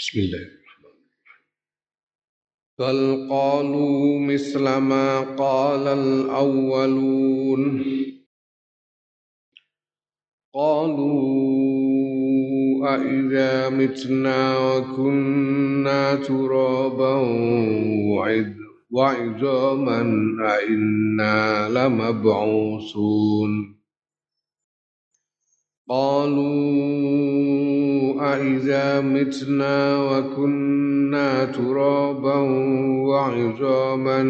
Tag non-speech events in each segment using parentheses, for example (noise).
بسم الله الرحمن الرحيم. بل قالوا مثل ما قال الأولون. قالوا أإذا متنا وكنا ترابا وعظاما أإنا لمبعوثون. قالوا أإذا متنا وكنا ترابا وعظاما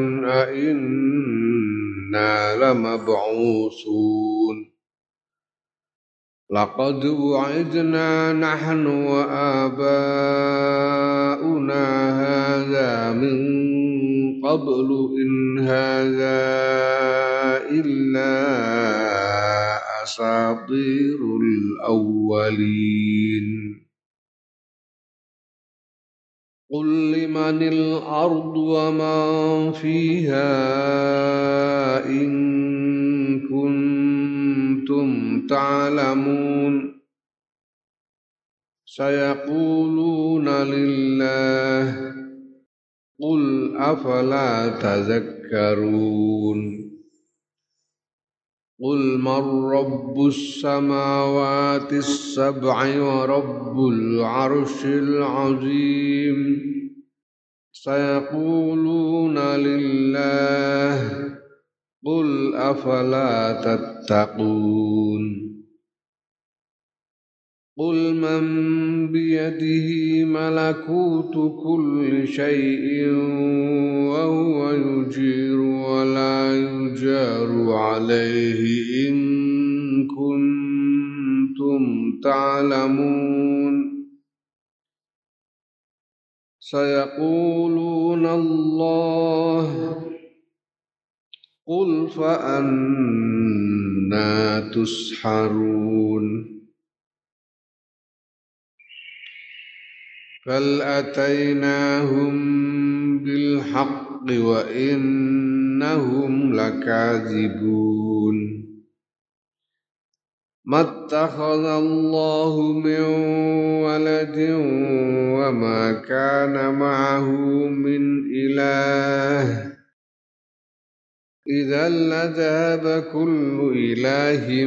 أئنا لمبعوثون. لقد وعدنا نحن وآباؤنا هذا من قبل إن هذا إلا أساطير الأولين. قل لمن الأرض ومن فيها إن كنتم تعلمون. سيقولون لله قل أفلا تذكرون. قل من رب السماوات السبع ورب العرش العظيم سيقولون لله قل أفلا تتقون قل من بيده ملكوت كل شيء وهو يجير ولا يجار عليه إن كنتم تعلمون سيقولون الله قل فأنا تسحرون بل أتيناهم بالحق وإنهم لكاذبون ما اتخذ الله من ولد وما كان معه من إله إذا لذهب كل إله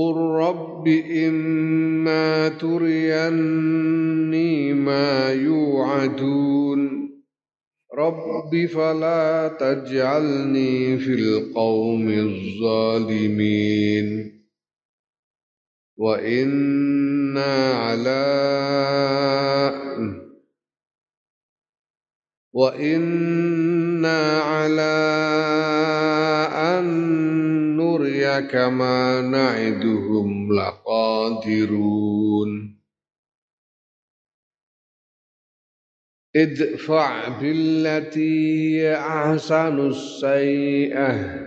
قل رب إما تريني ما يوعدون رب فلا تجعلني في القوم الظالمين وإنا على وإنا على أن نريك ما نعدهم لقادرون. ادفع بالتي هي أحسن السيئة.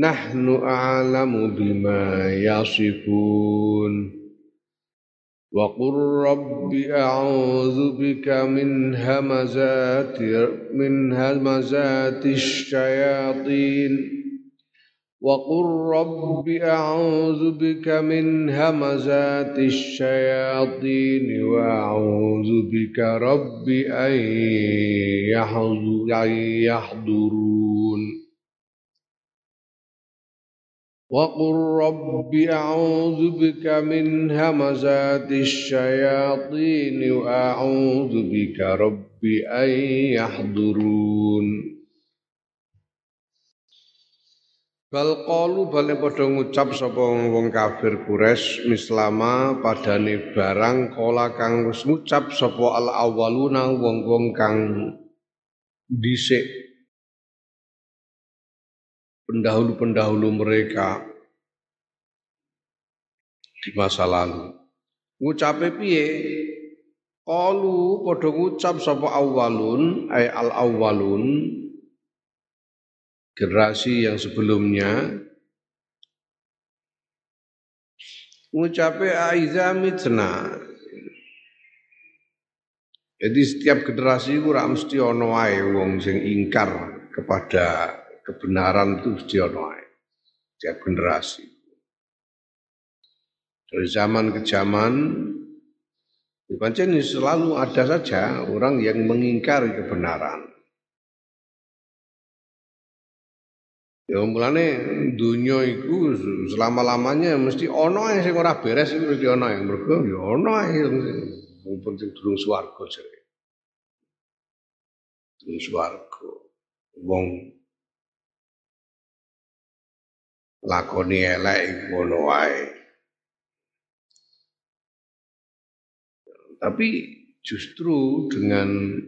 نحن أعلم بما يصفون. وقل رب أعوذ بك من همزات من همزات الشياطين. وقل رب أعوذ بك من همزات الشياطين وأعوذ بك رب أن يحضرون. وقل رب أعوذ بك من همزات الشياطين وأعوذ بك رب أن يحضرون. Bal qalu bale padha ngucap sapa wong kafir Quraisy mislama padane barang kala kang wis ngucap sapa al awwaluna wong-wong kang dhisik pendahulu-pendahulu mereka di masa lalu. Ngucape piye? Qalu padha ngucap sapa awalun ay al awalun generasi yang sebelumnya ngucape aiza mitna jadi setiap generasi itu mesti ono wae wong sing ingkar kepada kebenaran itu mesti ono wae setiap generasi dari zaman ke zaman Pancen selalu ada saja orang yang mengingkari kebenaran. Ya mulane dunia itu selama-lamanya mesti ono yang sing ora beres itu mesti ono yang mergo ya ono yang penting durung swarga jare. Durung swarga. Wong lakoni elek ngono wae. Tapi justru dengan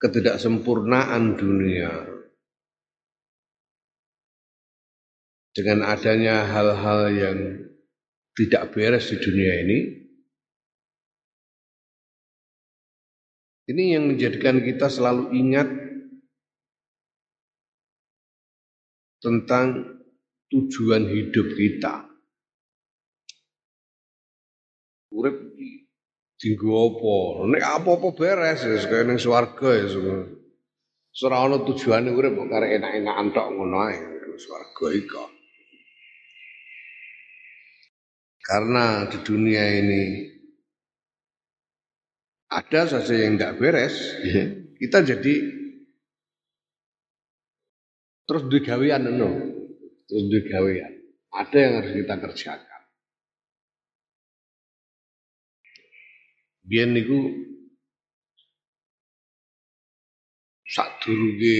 ketidaksempurnaan dunia, dengan adanya hal-hal yang tidak beres di dunia ini, ini yang menjadikan kita selalu ingat tentang tujuan hidup kita. Urip Dinggo apa? Nek apa-apa beres ya kaya ning swarga ya semua. Ora ana tujuane urip kok karek enak-enakan tok ngono ae swarga. Karena di dunia ini ada saja yang tidak beres, ya, kita jadi terus digawean no. Terus digawean. Ada yang harus kita kerjakan. biyen niku sadurunge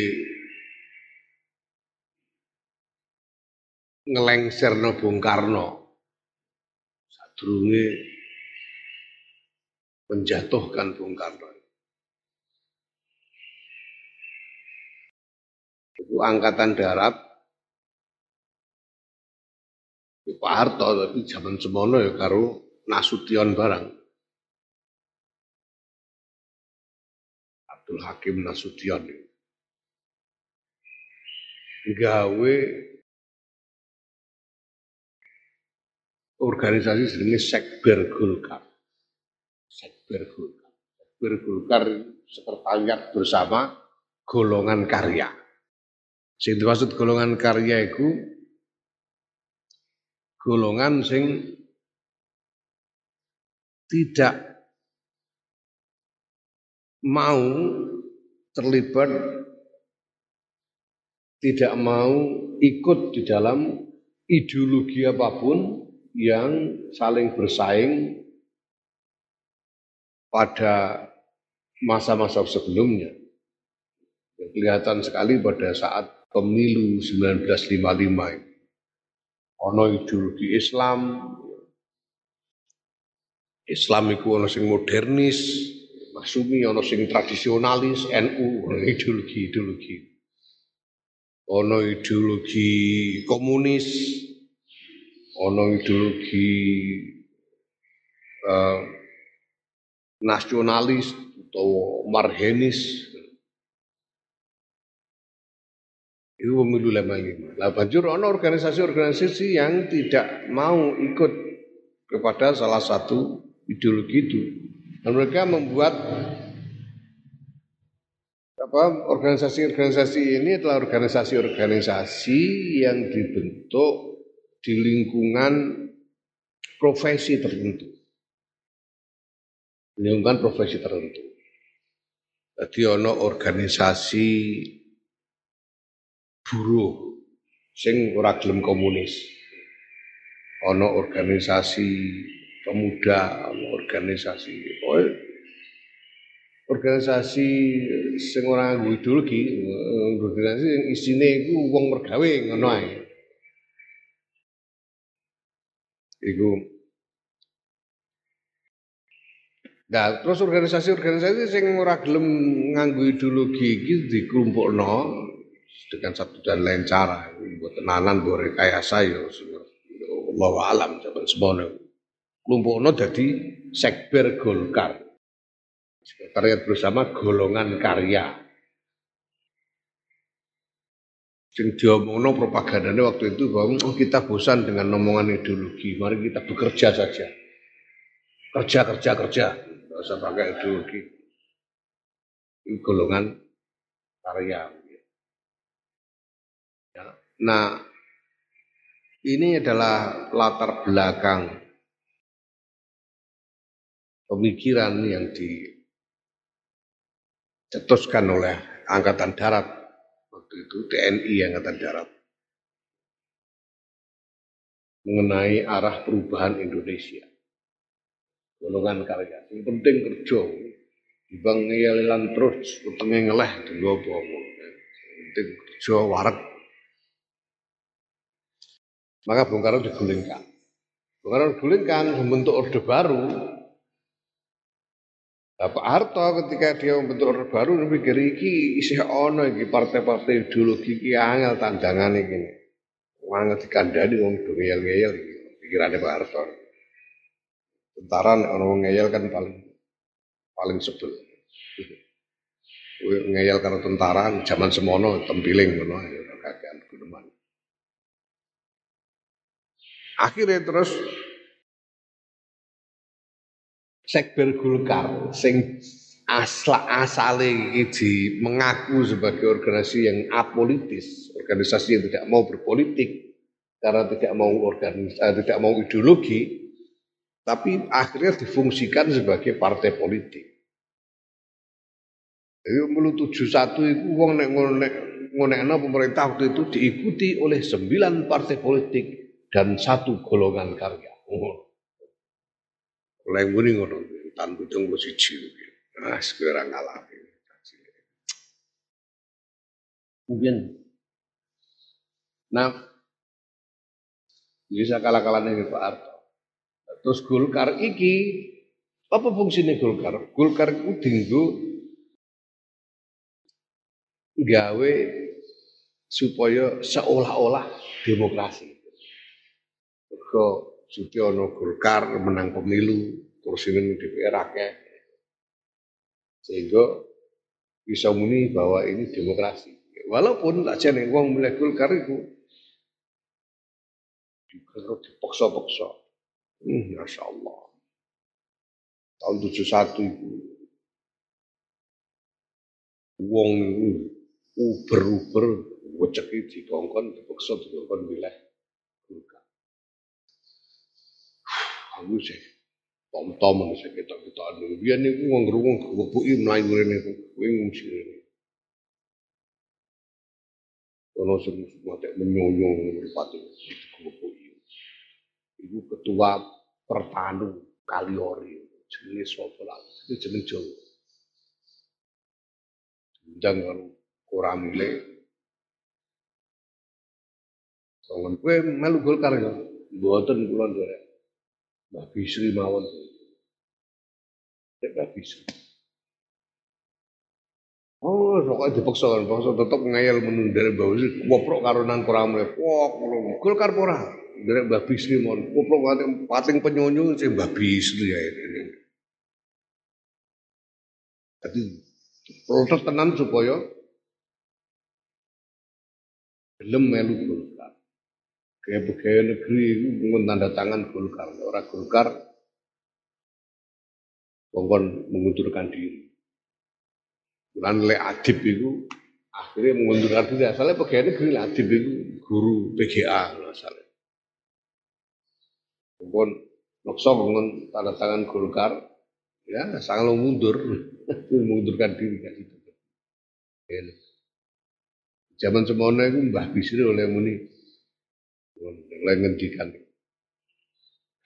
ngelengserno Bung Karno sadurunge menjatuhkan Bung Karno itu angkatan darat. Pak Harto tapi zaman semono ya karo Nasution barang. Abdul Hakim Nasution. Gawe organisasi jenenge Sekber Golkar. Sekber Golkar. Sekber Golkar sekretariat bersama golongan karya. Sing dimaksud golongan karya itu golongan sing tidak mau terlibat tidak mau ikut di dalam ideologi apa pun yang saling bersaing pada masa-masa sebelumnya. Kelihatan sekali pada saat pemilu 1955 ono ideologi Islam Islam itu ono sing modernis Masumi ono sing tradisionalis NU ideologi-ideologi. Ono ideologi komunis, ono ideologi uh, nasionalis atau marhenis. Itu pemilu lima lima. Lah banjur ono organisasi-organisasi yang tidak mau ikut kepada salah satu ideologi itu. Dan mereka membuat apa organisasi-organisasi ini adalah organisasi-organisasi yang dibentuk di lingkungan profesi tertentu. Lingkungan profesi tertentu. Jadi ono organisasi buruh sing ora gelem komunis. Ono organisasi pemuda, organisasi, oh, organisasi sing ora nganggo ideologi, organisasi sing isine iku wong mergawe ngono ae. Iku Nah, terus organisasi-organisasi sing ora gelem nganggo ideologi iki dikelompokno dengan satu dan lain cara. Buat tenanan, buat rekayasa ya Allah alam zaman semono. klumpukno dadi Sekber Golkar. Sekretariat bersama golongan karya. Sing diomongno propagandanya waktu itu bahwa oh, kita bosan dengan omongan ideologi, mari kita bekerja saja. Kerja, kerja, kerja. Tidak usah pakai ideologi. Ini golongan karya. Ya. Nah, ini adalah latar belakang pemikiran yang dicetuskan oleh Angkatan Darat waktu itu TNI Angkatan Darat mengenai arah perubahan Indonesia. Golongan karya. Yang penting kerja. Dibang ngeyalilan terus, utangnya ngeleh, apa Yang penting kerja warak. Maka Bung Karno digulingkan. Bung Karno digulingkan membentuk orde baru Pak Harto ketika dia membentuk orde baru pikir iki isih ono iki partai-partai ideologi iki angel tandangan iki. Angel dikandani wong do ngeyel-ngeyel iki pikirane Pak Harto. Tentara nek ono wong ngeyel kan paling paling sebel. Ngeyel karo tentara zaman semono tempiling ngono ya kakean guneman. Akhirnya terus Sekber Gulkar sing asla asale iki mengaku sebagai organisasi yang apolitis, organisasi yang tidak mau berpolitik karena tidak mau organisasi, eh, tidak mau ideologi, tapi akhirnya difungsikan sebagai partai politik. Jadi mulu tujuh satu itu uang nek ngonek ngonekno pemerintah waktu itu diikuti oleh sembilan partai politik dan satu golongan karya. Oh. Oleh muni ngono, tan pitung puluh siji. Ah, sekarang ngalah. Mungkin. Nah, bisa kalah-kalah nih Pak Arto. Terus Golkar iki apa fungsinya Golkar? Golkar itu dinggo gawe supaya seolah-olah demokrasi. Kok Sutyono Golkar menang pemilu, kursi ini DPR akeh. Sehingga bisa muni bahwa ini demokrasi. Walaupun tak jadi uang mulai Golkar itu dipaksa-paksa. Hmm, Masya Allah. Tahun 71 itu uang uber-uber wecek di kongkon dipaksa dikongkon wilayah aku sih tom-tom sih kita kita anu dia nih uang gerung ngebuki menaik ini kuwi ngungsi ini Kono sing mate menyonyong merpati kuwi Ibu ketua Pertanu Kaliori jenenge sapa lah itu jeneng Jawa. Jangan kurang mile Songon kowe melu Golkar ya. Mboten kula nderek Mbah Bisri mawon. Mbah Bisri. Oh, pokoknya dipaksa kan, paksa tetap ngayal menunda Mbah Bisri, koprok karunan kurang mulai, wah, Golkar pora, dari Mbah Bisri mon, koprok pating, pating penyonyo sih Mbah Bisri ya ini. Jadi protes tenan supaya gelem melu Golkar. Kayak pegawai negeri itu tanda tangan Golkar. Orang Golkar kongkon mengundurkan diri. Bulan le adib itu akhirnya mengundurkan diri. Asalnya pegawai negeri le adib itu guru PGA asalnya. Kongkon nokso kongkon tanda tangan Golkar ya sangat mundur (laughs) mengundurkan diri kan itu. Zaman semono itu Mbah Bisri oleh muni mulai ngendikan.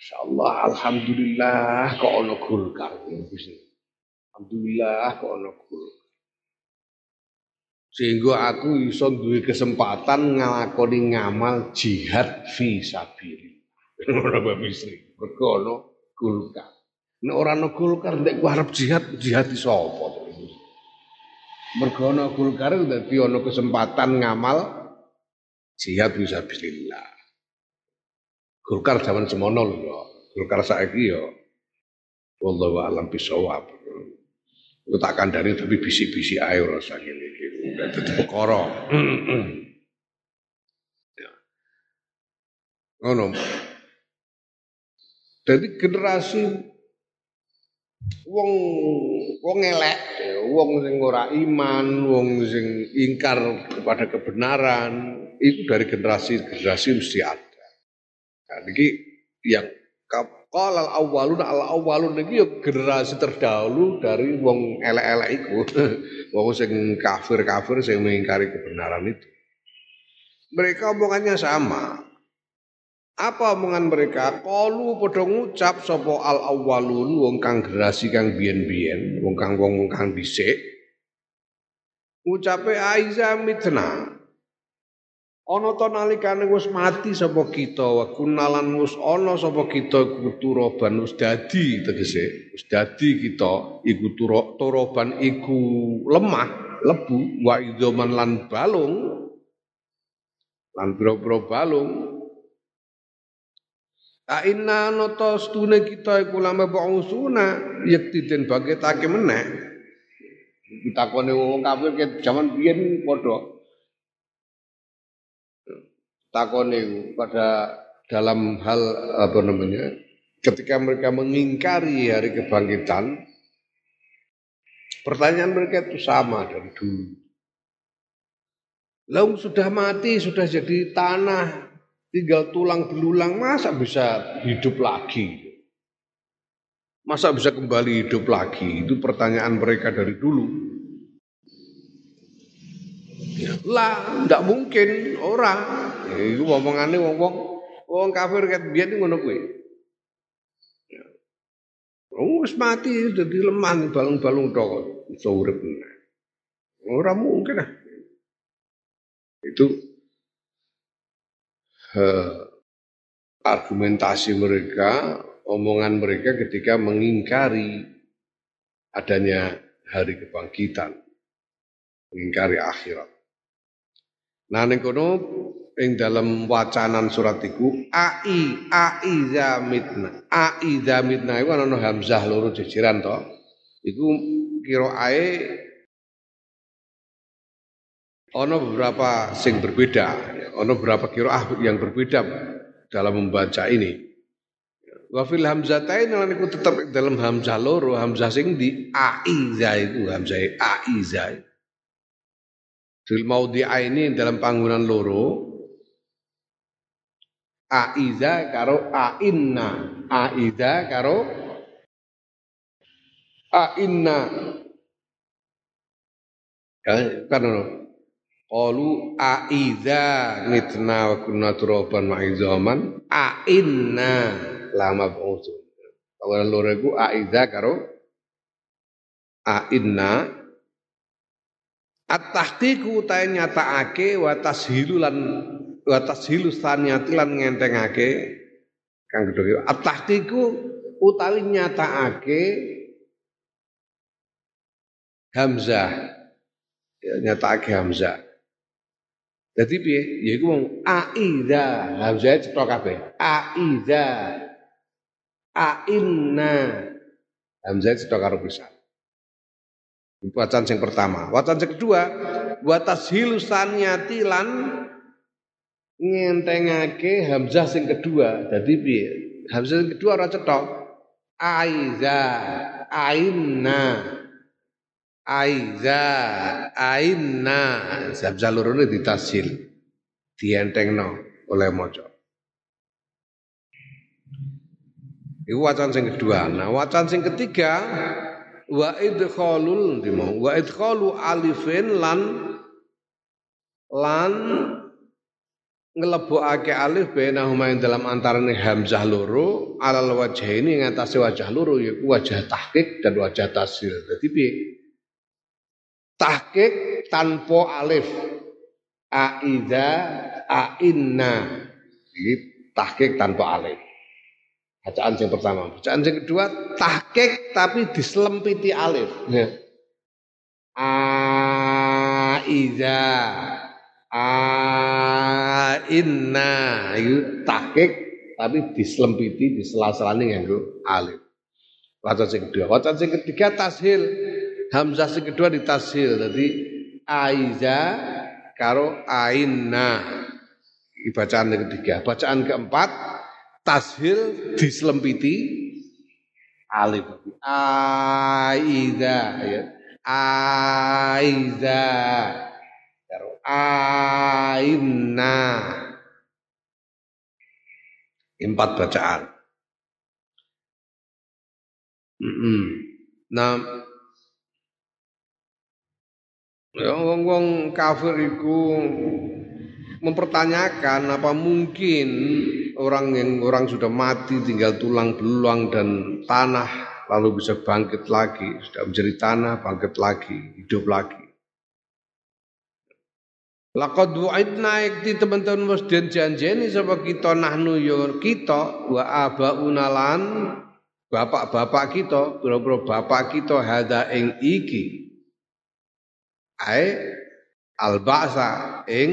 Insyaallah alhamdulillah kok ono Golkar. Alhamdulillah kok ono Golkar. Sehingga aku iso duwe kesempatan ngalakoni ngamal jihad fi sabilillah. (laughs) Ora Misri. Mergo ono Golkar. Nek ora ono Golkar nek ku jihad jihad sapa mergo ono Golkar dadi ono kesempatan ngamal jihad fi sabilillah Golkar zaman semono lho ya. Golkar saiki ya wallahu alam bisawab. Aku tak kandani tapi bisi-bisi ae ora ngene iki. Dadi perkara. Ya. Ngono. Jadi generasi wong wong elek, wong sing ora iman, wong sing ingkar kepada kebenaran, itu dari generasi generasi mesti ada. Nah, ini yang Qala al awalun al awalun iki ya generasi terdahulu dari wong elek-elek iku. (laughs) wong sing kafir-kafir sing mengingkari kebenaran itu. Mereka omongannya sama. Apa omongan mereka? Kalu padha ngucap sapa al awalun wong kang generasi kang biyen-biyen, wong kang wong kang dhisik. Ucape aiza mitna. Ana ta nalikane wis mati sapa kita? Wa kunalan wis ana sapa kita iku turoban? Wis dadi tegese. Wis dadi kita iku turoban iku lemah lebu wa idzaman lan balung. Lan pira-pira balung. A inna nata stune kita iku lama ba'usuna yekti den bagetake meneh. Ditakone wong kafir ke jaman biyen padha takone pada dalam hal apa namanya ketika mereka mengingkari hari kebangkitan pertanyaan mereka itu sama dari dulu Lalu sudah mati, sudah jadi tanah, tinggal tulang belulang, masa bisa hidup lagi? Masa bisa kembali hidup lagi? Itu pertanyaan mereka dari dulu. Lah, tidak mungkin orang. Iku omongane wong-wong wong kafir ket biyen ngono kuwi. Oh, wis mati dadi lemah balung-balung tok iso urip. Ora mungkin lah. Itu uh, argumentasi mereka, omongan mereka ketika mengingkari adanya hari kebangkitan, mengingkari akhirat. Nah ning kono ing dalam wacanan surat iku ai ai zamitna ai zamitna iku ana hamzah loro jejeran to. Iku ae ana beberapa sing berbeda. Ana beberapa ah yang berbeda dalam membaca ini. Wa fil hamzatain lan iku tetep dalam hamzah loro. Hamzah sing di aiza itu hamzah aiza Fil maudhi'aini dalam panggonan loro aiza karo ainna. Aiza karo ainna. Ya, kan Qalu aiza mitna wa kunna turaban wa izaman ainna lama bungsu. Panggonan loro iku aiza karo ainna At-tahqiqu ta nyatakake wa tashilu lan wa tashilu saniyati lan ngentengake kang gedhe. At-tahqiqu utawi nyatakake hamzah. Ya nyatakake hamzah. Dadi piye? Ya iku wong aiza, hamzah cetha kabeh. Aiza. Ainna. Hamzah cetha karo pisan. Wacan yang pertama. Wacan yang kedua, watas hilusaniati lan ngentengake hamzah sing kedua. Jadi piye? Hamzah sing kedua ora cetok. Aiza, aina. Aiza, aina. Hamzah loro ditasil. Dientengno oleh mojo. Iku wacan sing kedua. Nah, wacan sing ketiga wa idkhalul dimau wa idkhalu alifin lan lan ngelebokake alif bainahuma ing dalam antarane hamzah loro alal wajah ini ngatasi wajah loro yaiku wajah tahqiq dan wajah tasir. Dadi piye? Tahqiq tanpa alif. Aiza ainna. Iki tahqiq tanpa alif. Bacaan yang pertama. Bacaan yang kedua tahkik tapi diselempiti alif. Ya. Aiza a inna itu tahkik tapi diselempiti di sela-selane nganggo alif. Wacan sing kedua. Wacan sing ketiga tashil. Hamzah sing kedua ditashil. Jadi aiza karo aina. Ini bacaan yang ketiga. Bacaan keempat tashil diselempiti alif. Aiza ya. Karo aina. Empat bacaan. Mm -mm. Nah, ya wong-wong kafir itu mempertanyakan apa mungkin orang yang orang sudah mati tinggal tulang belulang dan tanah lalu bisa bangkit lagi, sudah menjadi tanah bangkit lagi, hidup lagi. Lakot naik di teman-teman masjid janjeni sama kita nahnu yo ya kita wa aba unalan bapak-bapak kita, pura-pura bapak kita hada ing iki. Ai al ba'sa ing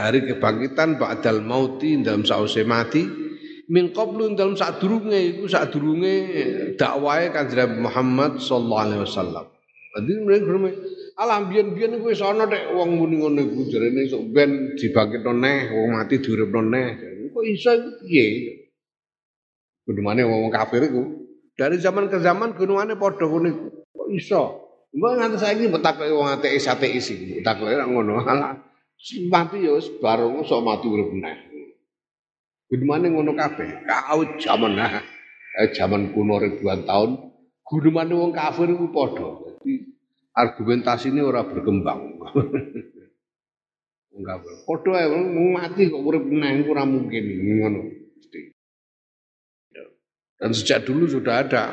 hari kebangkitan ba'dal mauti dalam sause mati min qablu dalam sadurunge iku sadurunge dakwahe Kanjeng Muhammad sallallahu alaihi wasallam. Dadi mereka alam biyen-biyen iku wis ana nek wong muni ngono iku jarene sok ben dibangkitno neh wong mati diuripno neh. Kok iso piye? Gunungane wong kafir iku. Dari zaman ke zaman gunungane padha ngono iku. Kok iso? Mbok nganti saiki takoki wong ateis ateis iki. Takoki nek ngono. Alah mati ya wis bar sok mati urip meneh. Gunungane ngono kabeh. Kaut zaman nah. Eh, zaman kuno ribuan tahun gunungane wong kafir iku padha. Jadi argumentasi ini ora berkembang. (laughs) Enggak, padha ae mati kok urip meneh ora mungkin ngono. Dan sejak dulu sudah ada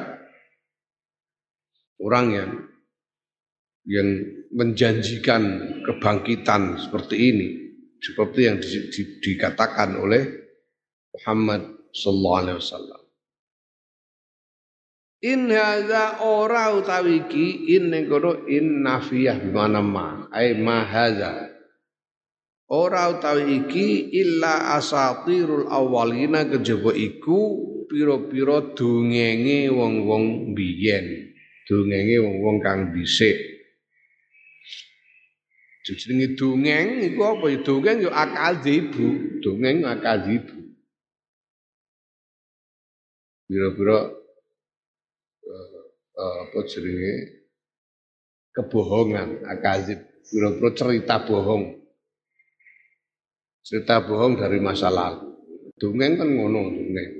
orang yang yang menjanjikan kebangkitan seperti ini, seperti yang di, di, dikatakan oleh Muhammad sallallahu alaihi wasallam. In hadza ora utawi iki in ning kono in nafiyah bimana ma ai ma hadza ora utawi iki illa asatirul awalina kejaba iku pira-pira dongenge wong-wong biyen, dongenge wong-wong kang dhisik. Jenenge dongeng iku apa ya dongeng ya akal ibu, dongeng akal ibu. Pira-pira uh, uh, apa jenenge kebohongan, akazib, pira-pira cerita bohong. Cerita bohong dari masa lalu. Dongeng kan ngono dongeng.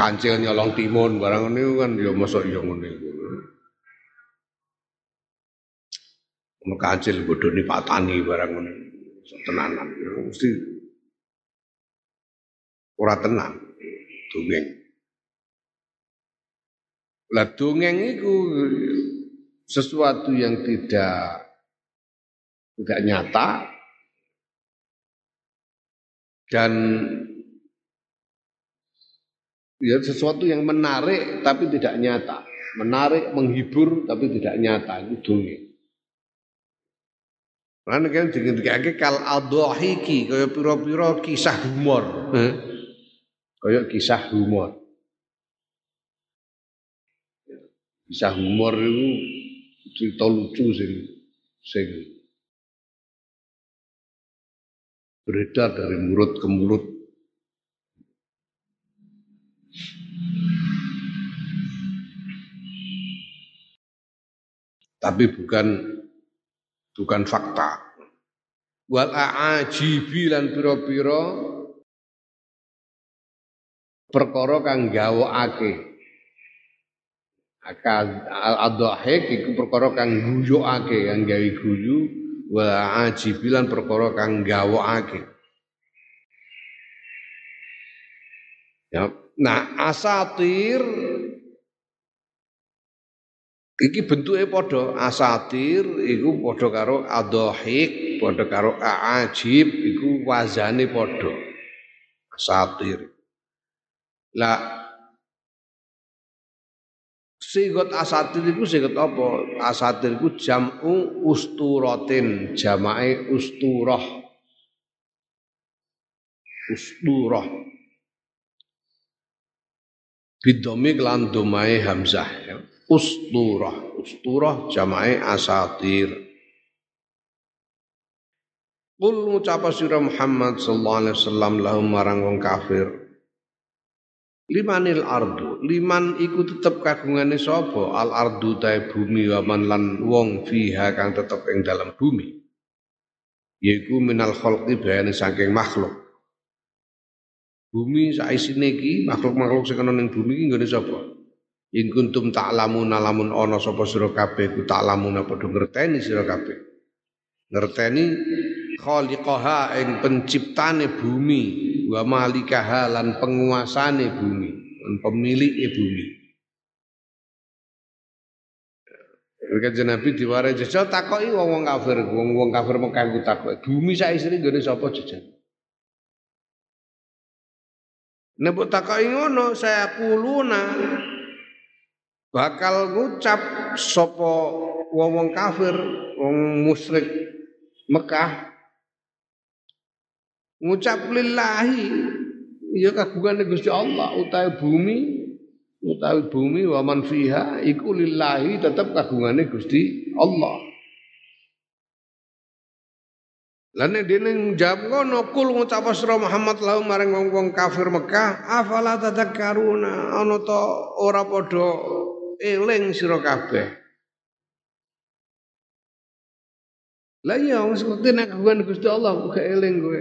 kancil nyolong timun barang ini kan ya mosok ya ngene iku. Ono kancil bodoni patani barang. Tenanan mesti ora tenang dongeng. Lah dongeng itu sesuatu yang tidak tidak nyata dan ya sesuatu yang menarik tapi tidak nyata. Menarik, menghibur tapi tidak nyata itu dongeng. Lan kan dikake kal adhahiki kaya pira-pira kisah humor. Kaya kisah humor. Kisah humor itu cerita lucu sing sing beredar dari mulut ke mulut tapi bukan bukan fakta. Wal aajibi lan pira-pira perkara kang gawokake. Akal al-adhahik iku perkara kang guyokake, kang gawe guyu wa aajibi lan perkara kang gawokake. Ya, nah asatir Iki bentuke padha asatir iku padha karo adhahik, padha karo aajib iku wazane padha. Asatir. Lah Sigot asatir iku sigot apa? Asatir iku jam'u usturatin, jamae usturah. usturah bidomi kelan domai hamzah ya. Usturah usturah jamae asatir Kul ngucapa sira Muhammad sallallahu alaihi wasallam lahum marang wong kafir Limanil ardu, liman iku tetep kagungane sapa? Al ardu tae bumi waman lan wong fiha kang tetep ing dalam bumi. Yaiku minal khalqi bayane saking makhluk. Bumi saisine iki makhluk-makhluk sing ana ning bumi iki nggone sapa? In kuntum ta'lamun lamun ana sapa sira kabeh ku ta'lamun padha ngerteni sira kabeh. Ngerteni khaliqaha ing penciptane bumi wa malikaha lan penguasane bumi, lan pemilik bumi. Kanjeng Nabi diwarai jajal takoki wong-wong kafir, wong-wong kafir Mekah ku takoki, bumi sak isine nggone sapa jajal? Nek takoki ngono, saya kuluna bakal ngucap sapa wong-wong kafir, wong musyrik Mekah. Ngucap lillahi ya kagungan Gusti Allah utawi bumi utawi bumi wa man fiha iku lillahi tetep kagungane Gusti Allah. Lan nek dene jawab ngono kul ngucap sira Muhammad lahu maring wong-wong kafir Mekah afala tadakkaruna ana to ora padha eling sira kabeh Lah iya wong seperti nek kagungan Gusti Allah kok eling kowe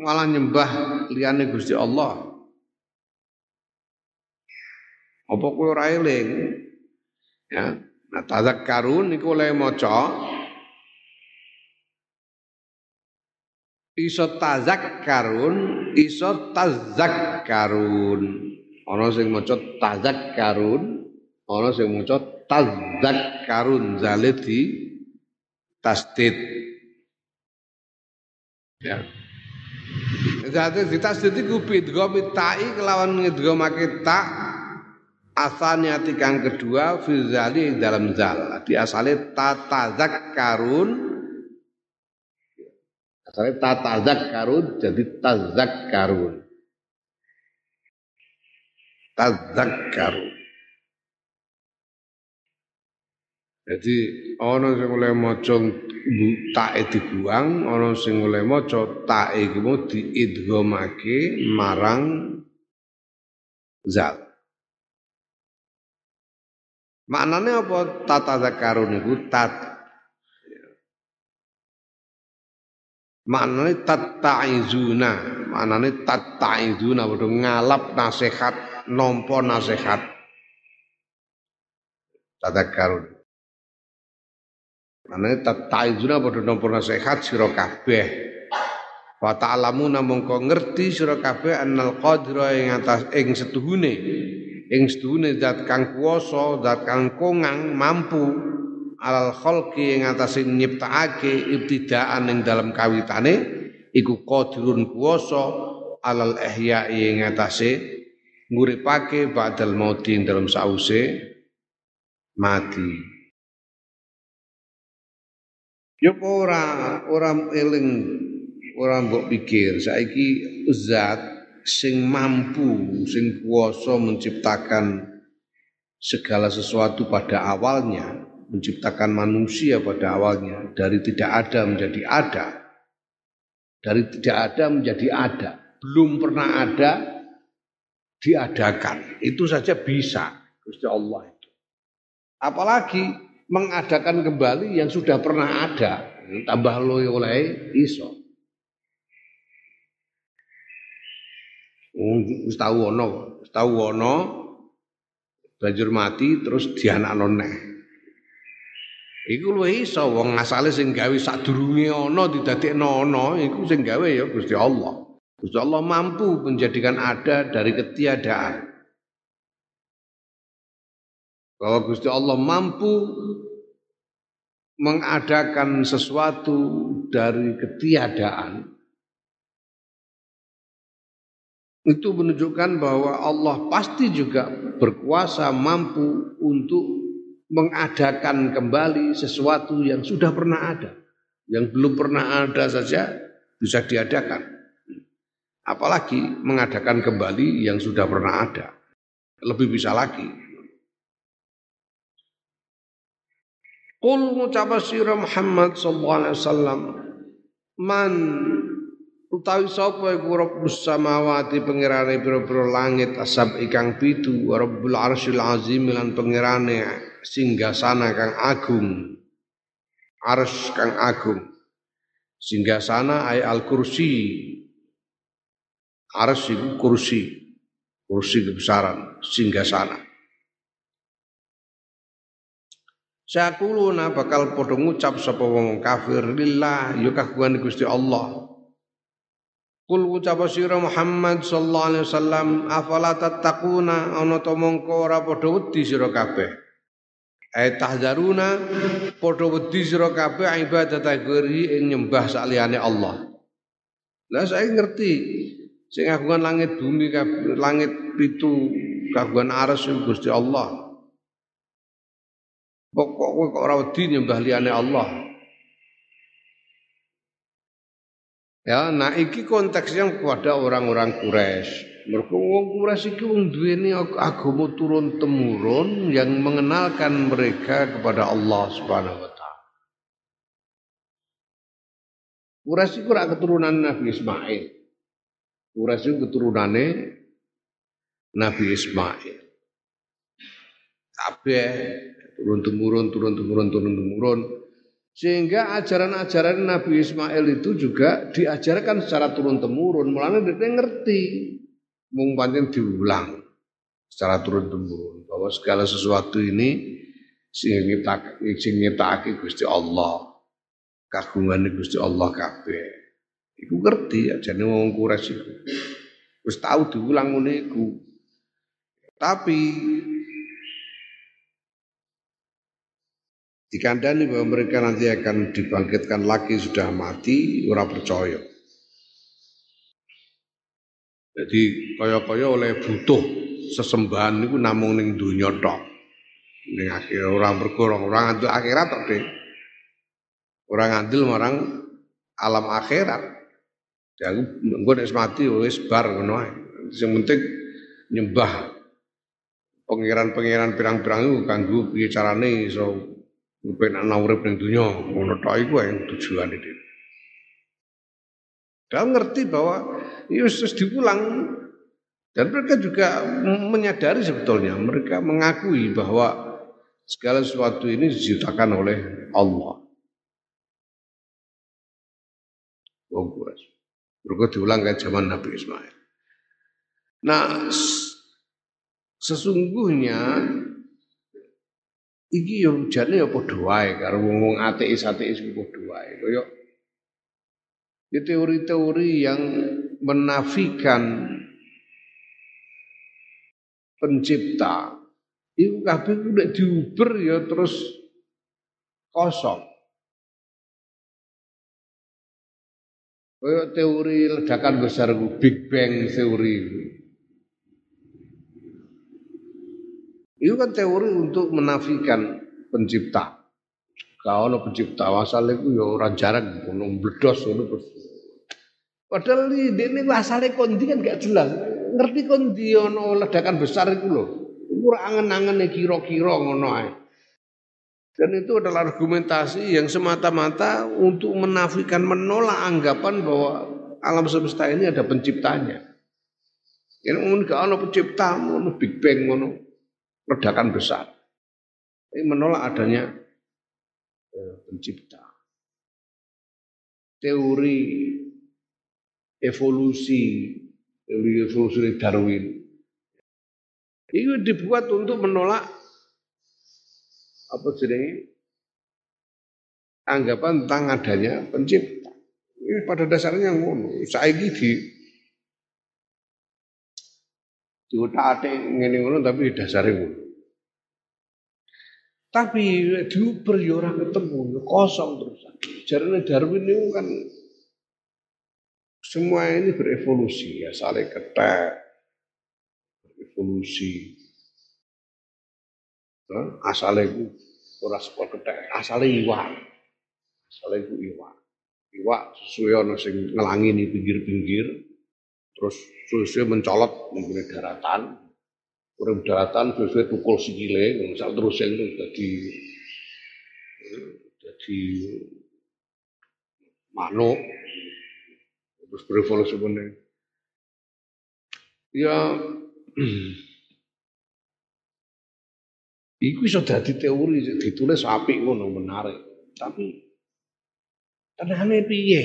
malah nyembah liyane Gusti Allah. Apa kowe ora eling? Ya, nah tazakkarun niku oleh maca iso tazakkarun, iso tazakkarun. Ana sing maca tazakkarun, ana sing maca tazakkarun zalid di tasdid. Ya. Zate ditasdid iku bidgham ta'i kelawan ngidghamake ta asaniati kang kedua fi zali dalam zal. Di asale tatazakkarun asale tatazakkarun jadi tazakkarun. Tazakkarun. Jadi ana sing oleh maca tae dibuang, ana sing oleh maca tae iku diidghamake marang zal. Maknane apa tata zakarun iku tat Maknane tattaizuna, maknane tattaizuna padha ngalap nasihat, nampa nasihat. Tadakkarun. Manane tataizuna padha nampa nasihat sira kabeh. Wa ta'lamuna mongko ngerti sira kabeh annal qadra ing atas ing setuhune ing setuhune zat kang kuwasa, zat kang kongang mampu alal khalqi ing atas nyiptakake ibtidaan ing dalam kawitane iku qadirun kuwasa alal ihya ing atase nguripake ba'dal mauti ing dalam sause mati. Ya ora ora eling ora mbok pikir saiki zat sing mampu sing kuasa menciptakan segala sesuatu pada awalnya menciptakan manusia pada awalnya dari tidak ada menjadi ada dari tidak ada menjadi ada belum pernah ada diadakan. Itu saja bisa Gusti Allah itu. Apalagi mengadakan kembali yang sudah pernah ada. Tambah lo oleh iso wis tau ana ana banjur mati terus dianakno neh. Iku luwih iso wong asale sing gawe sadurunge ana didadekno ana iku sing gawe ya Gusti Allah Gusti Allah mampu menjadikan ada dari ketiadaan. Bahwa Gusti Allah mampu mengadakan sesuatu dari ketiadaan. Itu menunjukkan bahwa Allah pasti juga berkuasa mampu untuk mengadakan kembali sesuatu yang sudah pernah ada. Yang belum pernah ada saja bisa diadakan. Apalagi mengadakan kembali yang sudah pernah ada. Lebih bisa lagi. Qul ngucapa sira Muhammad sallallahu alaihi wasallam man utawi sapa iku rabbus samawati pangerane pira-pira langit asab ikang pitu rabbul arsyil azim lan pangerane singgasana kang agung arsy kang agung singgasana ay al kursi arsy iku kursi kursi kebesaran singgasana Sakuluna bakal padha ngucap sapa wong kafir lillah ya kagungan Gusti Allah. Kul ucap sira Muhammad sallallahu alaihi wasallam afala tattaquna ana to mongko ora padha wedi sira kabeh. Ai tahzaruna padha wedi sira kabeh ibadat ghairi ing nyembah saliyane Allah. Lah saya ngerti sing kagungan langit bumi langit pitu kagungan aras Gusti Allah. Pokok kowe kok ora wedi nyembah liyane Allah. Ya, nah iki konteksnya kepada orang-orang Quraisy. Mergo wong Quraisy iki wong duweni agama turun temurun yang mengenalkan mereka kepada Allah Subhanahu wa taala. Quraisy iku keturunan Nabi Ismail. Quraisy keturunane Nabi Ismail. Kabeh turun temurun turun temurun turun temurun sehingga ajaran-ajaran Nabi Ismail itu juga diajarkan secara turun temurun mulanya dia ngerti. Mung diulang secara turun temurun bahwa segala sesuatu ini sing nyiptakake Gusti Allah. Kagungan Gusti Allah kabeh iku ngerti ajane wong Quraisy iku. Wis tau diulang ngene tapi dikandani bahwa mereka nanti akan dibangkitkan lagi sudah mati ora percaya. Jadi kaya-kaya oleh butuh sesembahan itu namung ning dunia tok. Ning akhir orang berkurang orang andil akhirat tok deh orang andil marang alam akhirat ya gue nek mati wis bar ngono ae sing penting nyembah pangeran-pangeran pirang-pirang itu kanggo piye carane iso Rupen ana urip ning donya, ngono tok iku yang tujuane dhewe. Dan ngerti bahwa itu harus diulang dan mereka juga menyadari sebetulnya mereka mengakui bahwa segala sesuatu ini diciptakan oleh Allah. Bagus. Mereka diulang ke zaman Nabi Ismail. Nah, sesungguhnya iki yo jane ya padha wae karo wong-wong ateis-ateis iku padha wae. Kaya ya teori-teori yang menafikan pencipta itu kabeh udah diuber ya terus kosong. Kaya teori ledakan besar Big Bang teori Itu kan teori untuk menafikan pencipta. Kalau pencipta asal itu ya orang jarang ngono bledos ngono Padahal ini asale kondi kan gak jelas. Ngerti kondi ono ledakan besar itu loh. Ora angen-angene kira-kira ngono ae. Dan itu adalah argumentasi yang semata-mata untuk menafikan menolak anggapan bahwa alam semesta ini ada penciptanya. Ini mungkin gak ono pencipta, ngono Big Bang ngono ledakan besar. Ini menolak adanya eh, pencipta. Teori evolusi, teori evolusi Darwin. Itu dibuat untuk menolak apa jenenge anggapan tentang adanya pencipta. Ini pada dasarnya ngono. Saiki di diutak-atik ngene ngono tapi dasare ngono. Tapi diuber ya ora ketemu, ya kosong terus. Jarane Darwin itu kan semua ini berevolusi ya, saling ketek, berevolusi. Asalnya itu ora sekolah ketek, asalnya iwan. Asalnya itu iwan. iwak suwe ana sing ngelangi pinggir-pinggir terus suwe mencolot ning daratan urip daratan suwe tukul sikile misal terus yang itu jadi jadi manuk terus berevolusi meneh ya (clears throat) Iku iso dadi teori ditulis apik ngono menarik. Tapi tenane piye?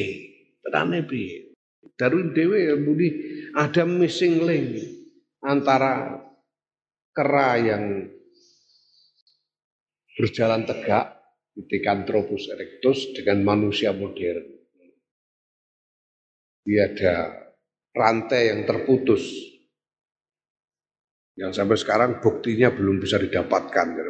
Tenane piye? Darwin dhewe ya muni ada missing link antara kera yang berjalan tegak Pithecanthropus erectus dengan manusia modern. Dia ada rantai yang terputus yang sampai sekarang buktinya belum bisa didapatkan ya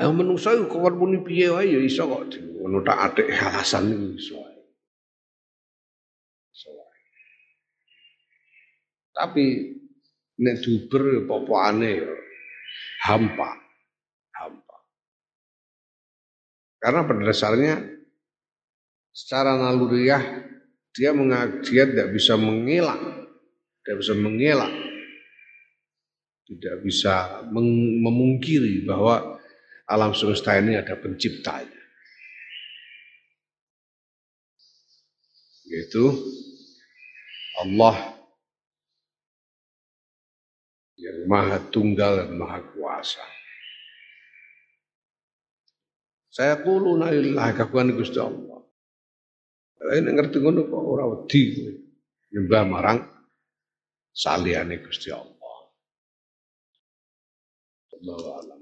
Eh menungso iku kawan muni piye wae ya iso kok ngono tak atik alasan iku iso. Tapi nek duber apa-apane ya hampa. Hampa. Karena pada dasarnya secara naluriah dia dia tidak bisa mengelak tidak bisa mengelak, tidak bisa memungkiri bahwa alam semesta ini ada penciptanya. Yaitu Allah yang maha tunggal dan maha kuasa. Saya kulo nailah kakuan Gusti Allah. Ini ngerti ngono kok ora wedi nyembah marang saliyane Gusti Allah. Allahu.